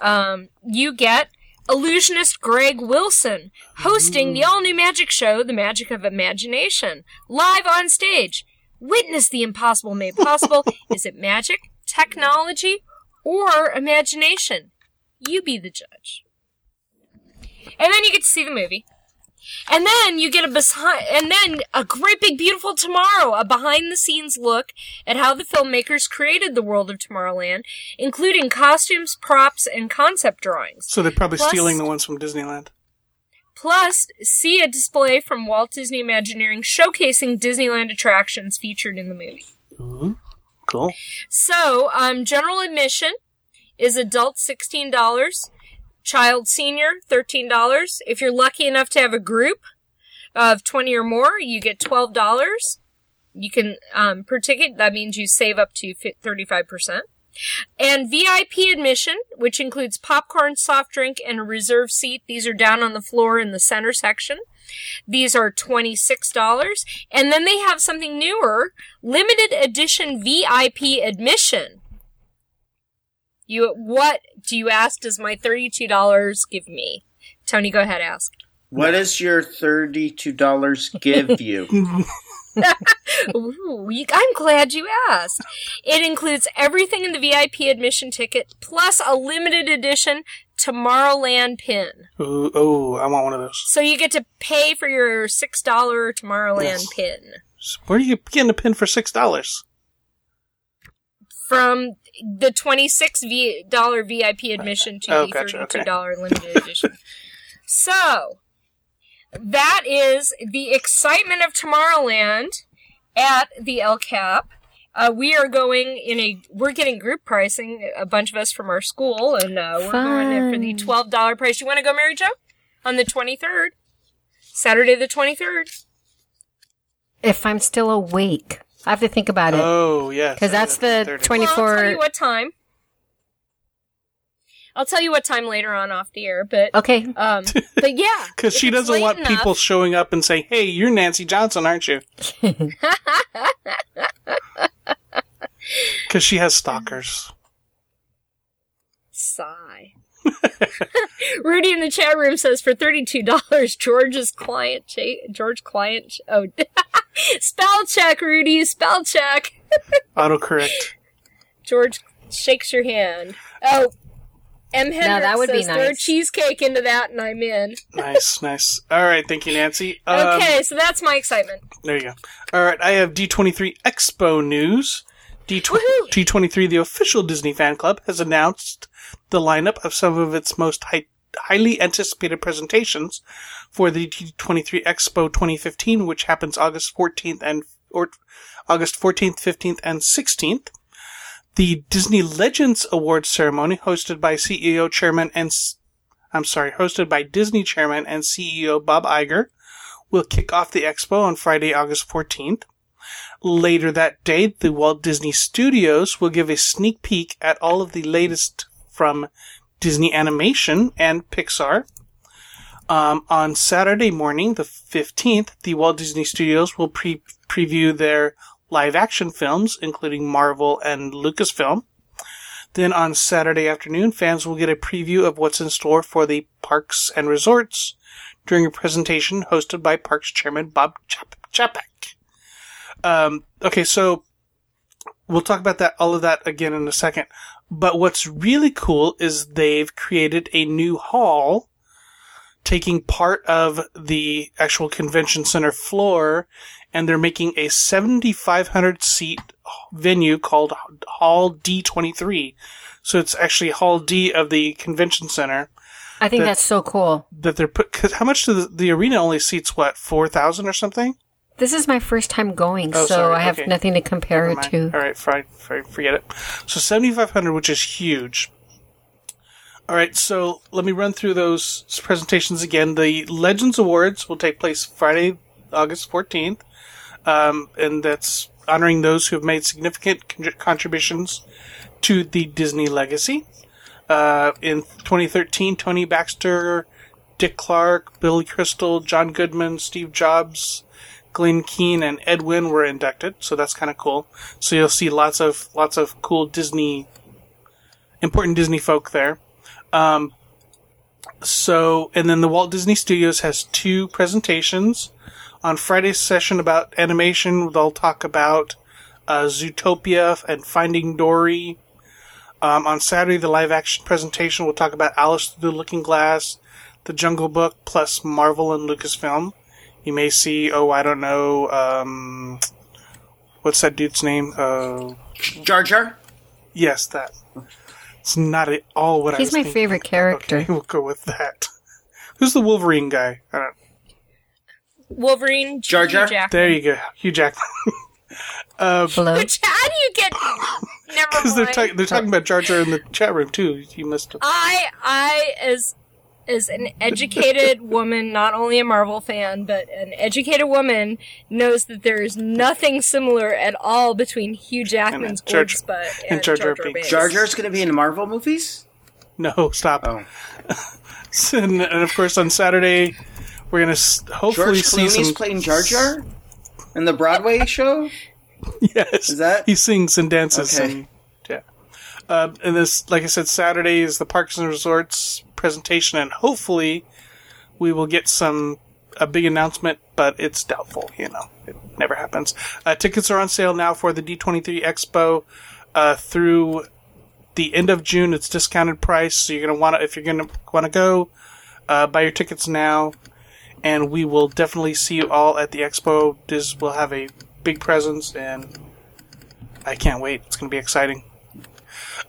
um, you get illusionist Greg Wilson hosting the all-new magic show, The Magic of Imagination, live on stage. Witness the impossible made possible. (laughs) Is it magic, technology, or imagination? You be the judge. And then you get to see the movie. And then you get a behind, and then a great big beautiful tomorrow, a behind the scenes look at how the filmmakers created the world of Tomorrowland, including costumes, props, and concept drawings. So they're probably Plus- stealing the ones from Disneyland. Plus, see a display from Walt Disney Imagineering showcasing Disneyland attractions featured in the movie. Ooh. Cool. So, um, general admission is adult sixteen dollars, child senior thirteen dollars. If you're lucky enough to have a group of twenty or more, you get twelve dollars. You can um, per ticket. That means you save up to thirty five percent. And VIP admission, which includes popcorn, soft drink, and a reserve seat. These are down on the floor in the center section. These are $26. And then they have something newer, limited edition VIP admission. You, what do you ask does my $32 give me? Tony, go ahead, ask. What does your thirty-two dollars give (laughs) you? Ooh, I'm glad you asked. It includes everything in the VIP admission ticket, plus a limited edition Tomorrowland pin. Ooh, oh, I want one of those. So you get to pay for your $6 Tomorrowland Yes. pin Where are you getting a pin for six dollars? from the $26 v- dollar VIP admission to Oh, the gotcha, $32 limited edition. So, that is the excitement of Tomorrowland at the El Cap. Uh, we are going in a, we're getting group pricing, a bunch of us from our school, and uh, we're going in for the $12 price. You want to go, Mary Jo? On the 23rd? Saturday the 23rd? If I'm still awake, I have to think about it. Oh, yes. Because that's the 30. 24. Well, I'll tell you what time. I'll tell you what time later on off the air, but Okay. um, (laughs) but yeah, (laughs) Because she doesn't want enough- people showing up and saying, "Hey, you're Nancy Johnson, aren't you?" (laughs) Because she has stalkers. Sigh. (laughs) Rudy in the chat room says for thirty-two dollars, George's client, cha- George client. ch- Oh, (laughs) spell check, Rudy. Spell check. (laughs) Autocorrect. George shakes your hand. Oh, M. Hendricks that would be says throw cheesecake into that, and I'm in. Nice, nice. All right, thank you, Nancy. Um, Okay, so that's my excitement. There you go. All right, I have D23 Expo news. D Woohoo! D23, the official Disney fan club, has announced the lineup of some of its most high, highly anticipated presentations for the D23 Expo 2015, which happens August 14th and or August 14th, 15th, and 16th. The Disney Legends Awards ceremony, hosted by CEO, Chairman, and I'm sorry, hosted by Disney Chairman and CEO Bob Iger, will kick off the expo on Friday, August 14th. Later that day, the Walt Disney Studios will give a sneak peek at all of the latest from Disney Animation and Pixar. Um, on Saturday morning, the 15th, the Walt Disney Studios will pre- preview their live action films, including Marvel and Lucasfilm. Then on Saturday afternoon, fans will get a preview of what's in store for the parks and resorts during a presentation hosted by Parks Chairman Bob Chap- Chapek. Um, okay, so we'll talk about that, all of that again in a second. But what's really cool is they've created a new hall taking part of the actual convention center floor and they're making a 7,500 seat venue called Hall D23. So it's actually Hall D of the convention center I think that- that's so cool. that they're put. Cause how much do the, the arena only seats? What four thousand or something? This is my first time going, Oh, so sorry. I have Okay. nothing to compare it to. All right, fine, fine, forget it. So seventy five hundred, which is huge. All right, so let me run through those presentations again. The Legends Awards will take place Friday, August fourteenth, um, and that's honoring those who have made significant con- contributions to the Disney legacy. Uh, in 2013, Tony Baxter, Dick Clark, Billy Crystal, John Goodman, Steve Jobs, Glenn Keane, and Ed Wynn were inducted, so that's kind of cool. So you'll see lots of lots of cool Disney, important Disney folk there. Um, so, and then the Walt Disney Studios has two presentations. On Friday's session about animation, they'll talk about uh, Zootopia and Finding Dory. Um, on Saturday, the live action presentation will talk about Alice Through the Looking Glass, The Jungle Book, plus Marvel and Lucasfilm. You may see, oh, I don't know, um, what's that dude's name? Uh, Jar Jar? yes, that. It's not at all what I He's my thinking. favorite (laughs) character. Okay, we'll go with that. Who's the Wolverine guy? I don't, Wolverine, Jar Jar? There you go, Hugh Jackman. (laughs) Hello. Which how do you get? (laughs) Never Because they're, ta- they're talking about Jar Jar in the chat room too. You missed it. I I as as an educated (laughs) woman, not only a Marvel fan, but an educated woman, knows that there is nothing similar at all between Hugh Jackman's Jar- gorgeous butt and and Jar Jar Jar Jar Binks. Binks. Jar Jar's going to be in the Marvel movies. No, stop. Oh, (laughs) and, and of course, on Saturday, we're going to hopefully George see Clooney's some. playing Jar Jar in the Broadway (laughs) show. Yes. Is that- He sings and dances. Okay. And, yeah. Uh, and this, like I said, Saturday is the Parks and Resorts presentation, and hopefully we will get some a big announcement, but it's doubtful. You know, it never happens. Uh, tickets are on sale now for the D23 Expo uh, through the end of June. It's discounted price, so you're gonna want to if you're gonna want to go, uh, buy your tickets now, and we will definitely see you all at the expo. Dis will have a big presence, and I can't wait. It's gonna be exciting.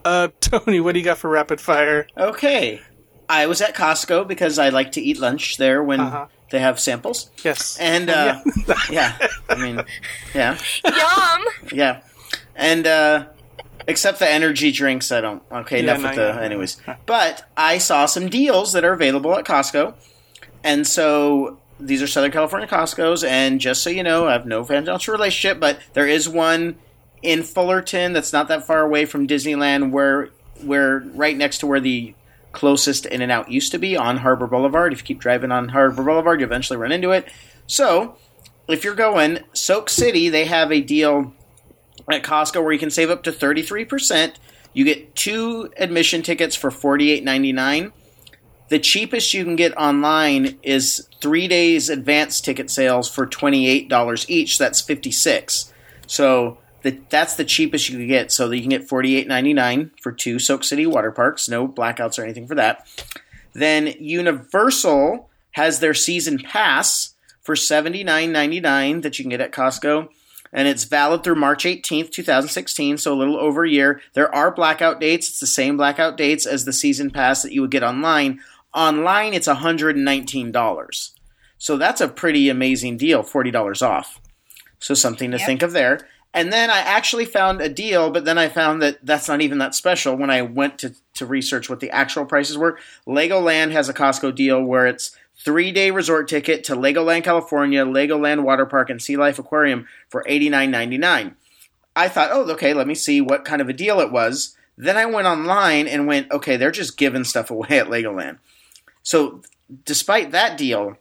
Uh, (laughs) Tony, what do you got for rapid fire? Okay, I was at Costco because I like to eat lunch there when Uh-huh. they have samples. Yes, And uh, (laughs) yeah, I mean, yeah, Yum! yeah, and uh, except the energy drinks, I don't. Okay, Yeah, enough with the. yeah. Anyways, but I saw some deals that are available at Costco, and so these are Southern California Costco's. And just so you know, I have no financial relationship, but there is one in Fullerton that's not that far away from Disneyland, where where right next to where the closest In and Out used to be on Harbor Boulevard. If you keep driving on Harbor Boulevard, you eventually run into it. So, if you're going Soak City, they have a deal at Costco where you can save up to 33%. You get two admission tickets for $48.99. The cheapest you can get online is three days advance ticket sales for $28 each. That's 56 So the, that's the cheapest you can get. So that you can get $48.99 for two Soak City water parks. No blackouts or anything for that. Then Universal has their season pass for $79.99 that you can get at Costco and it's valid through March 18th, 2016, so a little over a year. There are blackout dates. It's the same blackout dates as the season pass that you would get online. Online, it's $119. So that's a pretty amazing deal, $40 off. So something to Yep. think of there. And then I actually found a deal, but then I found that that's not even that special when I went to, to research what the actual prices were. Legoland has a Costco deal where it's three day resort ticket to Legoland, California, Legoland Water Park, and Sea Life Aquarium for $89.99. I thought, oh, okay, let me see what kind of a deal it was. Then I went online and went, okay, they're just giving stuff away at Legoland. So, despite that deal,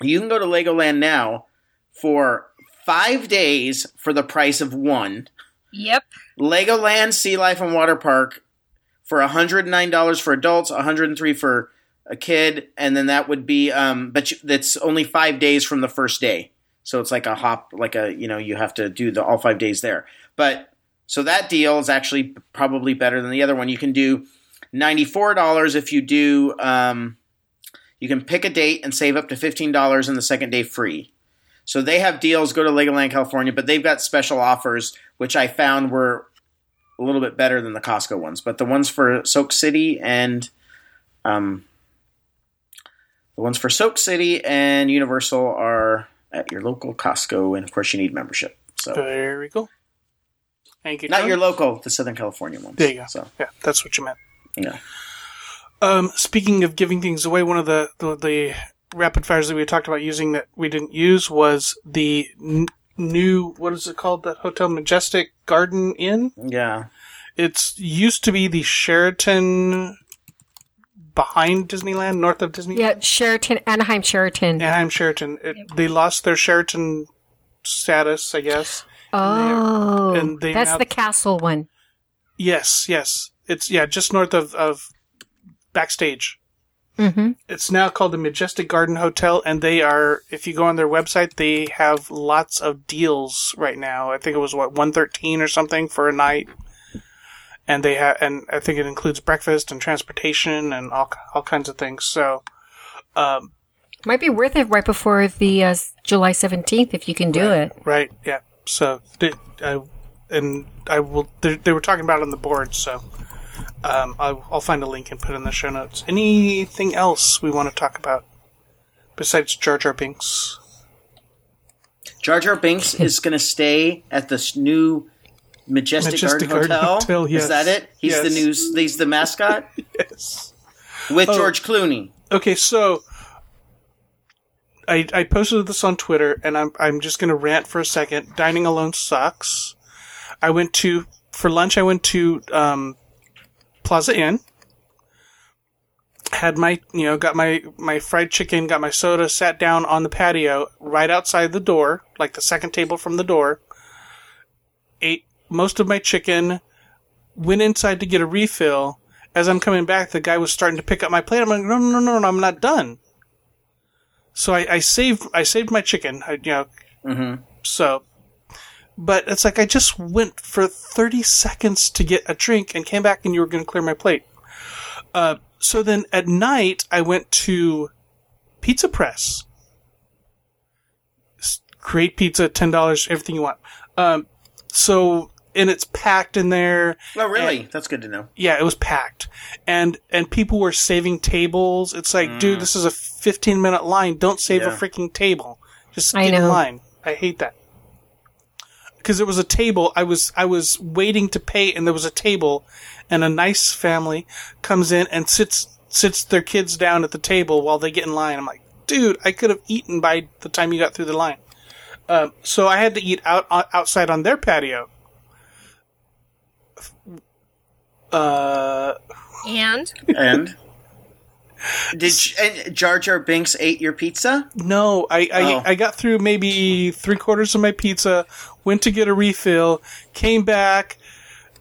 you can go to Legoland now for five days for the price of one. Yep. Legoland Sea Life and Water Park for $109 for adults, 103 for a kid, and then that would be um but you, that's only 5 days from the first day. So it's like a hop like a you know you have to do the all 5 days there. But so that deal is actually probably better than the other one. You can do $94 if you do um you can pick a date and save up to $15 and the second day free. So they have deals. Go to Legoland, California, but they've got special offers, which I found were a little bit better than the Costco ones. But the ones for Soak City and um, the ones for Soak City and Universal are at your local Costco, and of course, you need membership. So There we go. Thank you. not Tony. your local, the Southern California ones. There you go. So Yeah, that's what you meant. yeah, Um, speaking of giving things away, one of the, the, the rapid fires that we talked about using that we didn't use was the n- new, what is it called? The Hotel Majestic Garden Inn? yeah. It's used to be the Sheraton behind Disneyland, north of Disney. Yeah, Sheraton, Anaheim Sheraton. Anaheim Sheraton. It, They lost their Sheraton status, I guess. Oh, and they that's now- the castle one. Yes, yes. It's, yeah, just north of, of backstage. Mm-hmm. It's now called the Majestic Garden Hotel, and they are. If you go on their website, they have lots of deals right now. I think it was what one thirteen or something for a night, and they have, and I think it includes breakfast and transportation and all all kinds of things. So, um, Might be worth it right before the uh, July 17th if you can do it. right, yeah. So, I, and I will. They, they were talking about it on the board, so. Um, I'll, I'll find a link and put it in the show notes. Anything else we want to talk about besides Jar Jar Binks? Jar Jar Binks is (laughs) going to stay at this new Majestic, Majestic Garden, Garden Hotel. Hotel, yes. Is that it? He's the news. He's the mascot (laughs) Yes. with Oh. George Clooney. Okay, so I I posted this on Twitter, and I'm I'm just gonna rant for a second. Dining alone sucks. I went to for lunch. I went to um, Plaza Inn. Had my you know got my my fried chicken, got my soda, sat down on the patio right outside the door, like the second table from the door. Ate most of my chicken. Went inside to get a refill. As I'm coming back, the guy was starting to pick up my plate. I'm like, no, no, no, no, I'm not done. So I, I saved I saved my chicken. I, you know, Mm-hmm. so, but it's like I just went for 30 seconds to get a drink and came back and you were going to clear my plate. Uh, so then at night I went to Pizza Press. S- Great pizza, ten dollars, everything you want. Um, so and it's packed in there. Oh, really? That's good to know. Yeah, it was packed, and and people were saving tables. It's like, dude, this is a 15 minute line. Don't save a Mm. Freaking table. Just I get in line. I hate that. Because it was a table, I was I was waiting to pay, and there was a table, and a nice family comes in and sits sits their kids down at the table while they get in line. I'm like, dude, I could have eaten by the time you got through the line. Um, so I had to eat out outside on their patio. Uh, And And did J- and Jar Jar Binks ate your pizza? No, I I, Oh. I got through maybe three quarters of my pizza, went to get a refill, came back.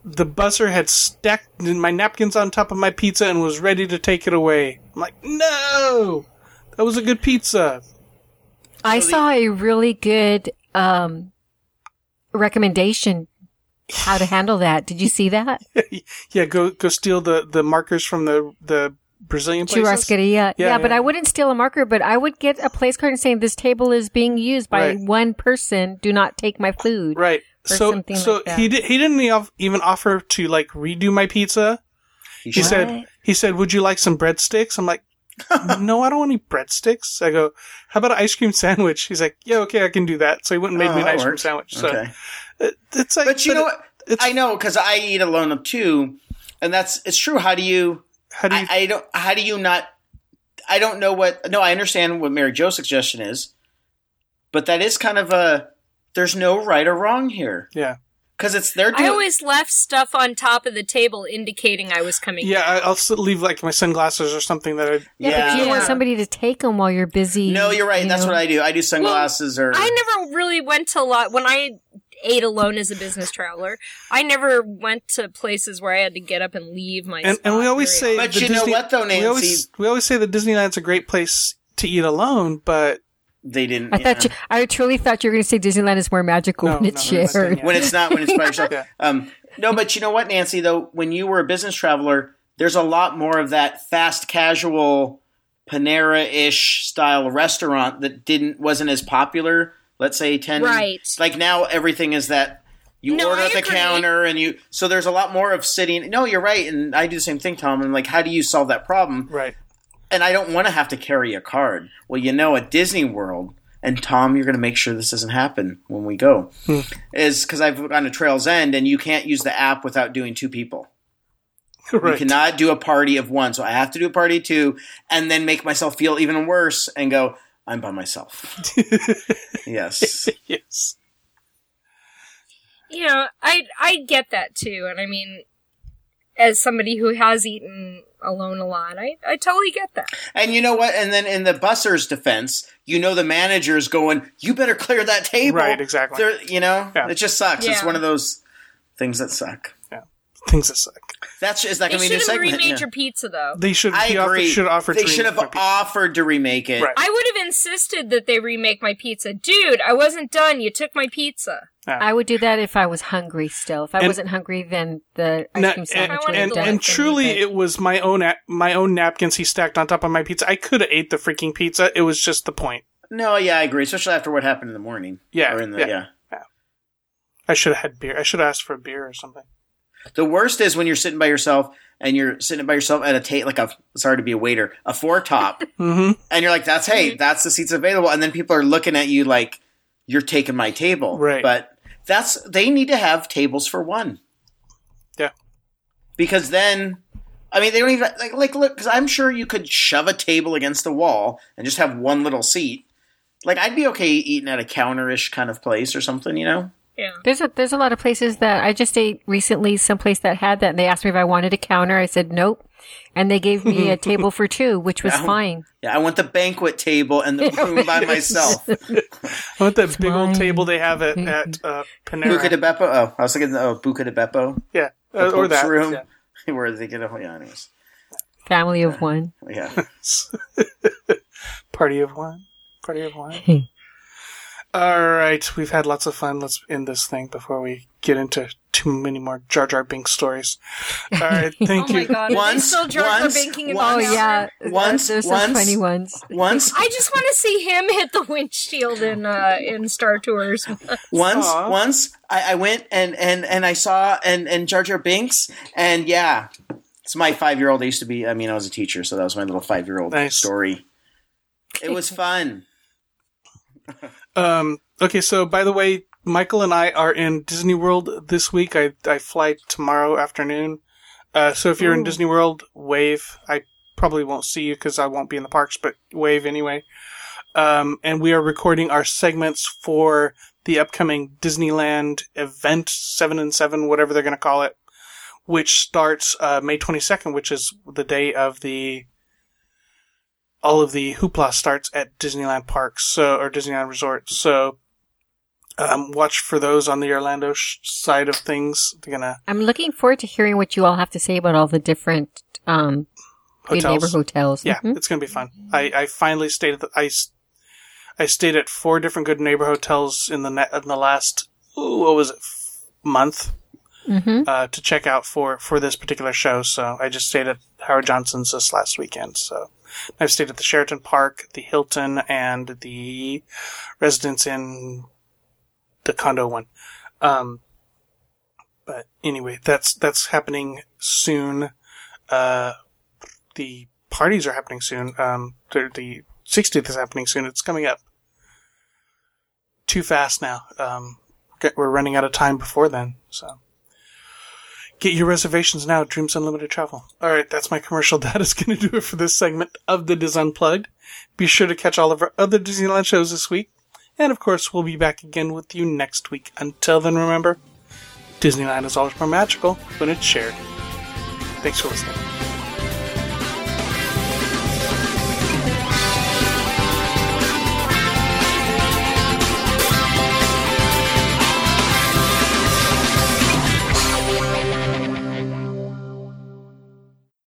The buzzer had stacked my napkins on top of my pizza and was ready to take it away. I'm like, no, that was a good pizza. I So the- saw a really good um, recommendation how to (laughs) handle that. Did you see that? (laughs) yeah, go go steal the, the markers from the the Brazilian places. Churrascaria. Yeah, Yeah, but. I wouldn't steal a marker, but I would get a place card and saying this table is being used by Right. one person. Do not take my food. Right. So so like he did he didn't even offer to like redo my pizza. You He should- said he said, "Would you like some breadsticks?" I'm like, (laughs) "No, I don't want any breadsticks." I go, "How about an ice cream sandwich?" He's like, "Yeah, okay, I can do that." So he went and made Oh, me an oh, that ice cream sandwich. So okay. it, it's like, But you know it- what? it's- I know because I eat alone too, and that's it's true. How do you? How do you? I, I don't. How do you not? I don't know what. No, I understand what Mary Jo's suggestion is, but that is kind of a. There's no right or wrong here yeah, because it's their. I always left stuff on top of the table indicating I was coming. yeah. I, I'll leave like my sunglasses or something that I. Yeah, but you don't want somebody to take them while you're busy. No, you're right. you That's know? what I do. I do sunglasses or. I never really went to a lot when I ate alone as a business traveler. I never went to places where I had to get up and leave my. And, and we always say, But the you know what, though, We Nancy? always we always say that Disneyland's a great place to eat alone, but they didn't. I thought yeah. you, I truly thought you were going to say Disneyland is more magical No, when it's no, I'm not shared. when it's not when it's by yourself. (laughs) Yeah. Um, no, but you know what, Nancy? Though when you were a business traveler, there's a lot more of that fast casual Panera-ish style restaurant that didn't wasn't as popular. Let's say ten. Right. Like now, everything is that you No, order I at the agree. counter and you. So there's a lot more of sitting. No, you're right, and I do the same thing, Tom. And like, how do you solve that problem? right. and I don't want to have to carry a card. Well, you know, at Disney World, and Tom, you're going to make sure this doesn't happen when we go, hmm. is because I've gone to Trails End, and you can't use the app without doing two people. You cannot do a party of one, so I have to do a party of two, and then make myself feel even worse and go, I'm by myself. (laughs) yes. yes. you know, I I get that too, and I mean, as somebody who has eaten alone a lot, I I totally get that. And you know what? And then in the busser's defense, you know the manager's going, "You better clear that table." Right, exactly. They're, you know, Yeah. it just sucks. It's one of those things that suck. Things that suck. That's is that They going to be a new should have remade Yeah. your pizza though. They should. I he offered- agree. should offer. they should have remake my pizza. offered to remake it. Right. I would have insisted that they remake my pizza. Dude, I wasn't done. You took my pizza. I would do that if I was hungry still. If I And- wasn't hungry, then the ice cream sandwich I would and, have done and it truly, it was my own my own napkins he stacked on top of my pizza. I could have ate the freaking pizza. It was just the point. No, yeah, I agree. Especially after what happened in the morning. Yeah, Or in the, yeah. yeah. I should have had beer. I should have asked for a beer or something. The worst is when you're sitting by yourself and you're sitting by yourself at a table, like a sorry to be a waiter, a four top, (laughs) Mm-hmm. and you're like, "That's hey, that's the seats available," and then people are looking at you like you're taking my table, Right. But that's they need to have tables for one. Yeah. because then I mean, they don't even like like look because I'm sure you could shove a table against the wall and just have one little seat. Like I'd be okay eating at a counterish kind of place or something, you know. Yeah. There's a there's a lot of places that I just ate recently. Someplace that had that, and they asked me if I wanted a counter. I said nope, and they gave me a (laughs) table for two, which was Yeah. fine. Yeah, I want the banquet table and the (laughs) room by myself. I want that big old table they have at, at uh, Buca Panera. di Beppo. Oh, I was thinking oh Buca di Beppo, yeah, uh, or Pope's that. room, Yeah. where they get a yeah, anyways. Family of one. Yeah. (laughs) Party of one. Party of one. All right, we've had lots of fun. Let's end this thing before we get into too many more Jar Jar Binks stories. All right, (laughs) thank Oh my you. god. Are they Once- still Jar Jar once- banking in once- Oh yeah, Once- there's some once- funny ones. Once I just want to see him hit the windshield in uh, in Star Tours. (laughs) once Aw. once I, I went and and and I saw and and Jar Jar Binks and yeah, it's my five year old. I used to be. I mean, I was a teacher, so that was my little five year old Nice. story. It was fun. (laughs) Um, okay, so by the way, Michael and I are in Disney World this week. I, I fly tomorrow afternoon. Uh, so if you're in Disney World, wave. I probably won't see you because I won't be in the parks, but wave anyway. Um, and we are recording our segments for the upcoming Disneyland event, 7 and 7, whatever they're going to call it, which starts, uh, May 22nd, which is the day of the, all of the hoopla starts at Disneyland parks, so, or Disneyland resorts. So, um, watch for those on the Orlando sh- side of things. They're gonna I'm looking forward to hearing what you all have to say about all the different um, good hotels. neighbor hotels. Yeah, Mhm. it's gonna be fun. I, I finally stayed at the, I, I stayed at four different good neighbor hotels in the net in the last ooh, what was it f- month Mhm. uh, to check out for for this particular show. So I just stayed at Howard Johnson's this last weekend. So I've stayed at the Sheraton Park, the Hilton, and the Residence Inn, the condo one. Um, but anyway, that's that's happening soon. Uh, the parties are happening soon. Um, the, the 60th is happening soon. It's coming up too fast now. Um, we're running out of time before then. So get your reservations now. at Dreams Unlimited Travel. All right, that's my commercial. (laughs) That is going to do it for this segment of the Dis Unplugged. Be sure to catch all of our other Disneyland shows this week. And of course, we'll be back again with you next week. Until then, remember, Disneyland is always more magical when it's shared. Thanks for listening.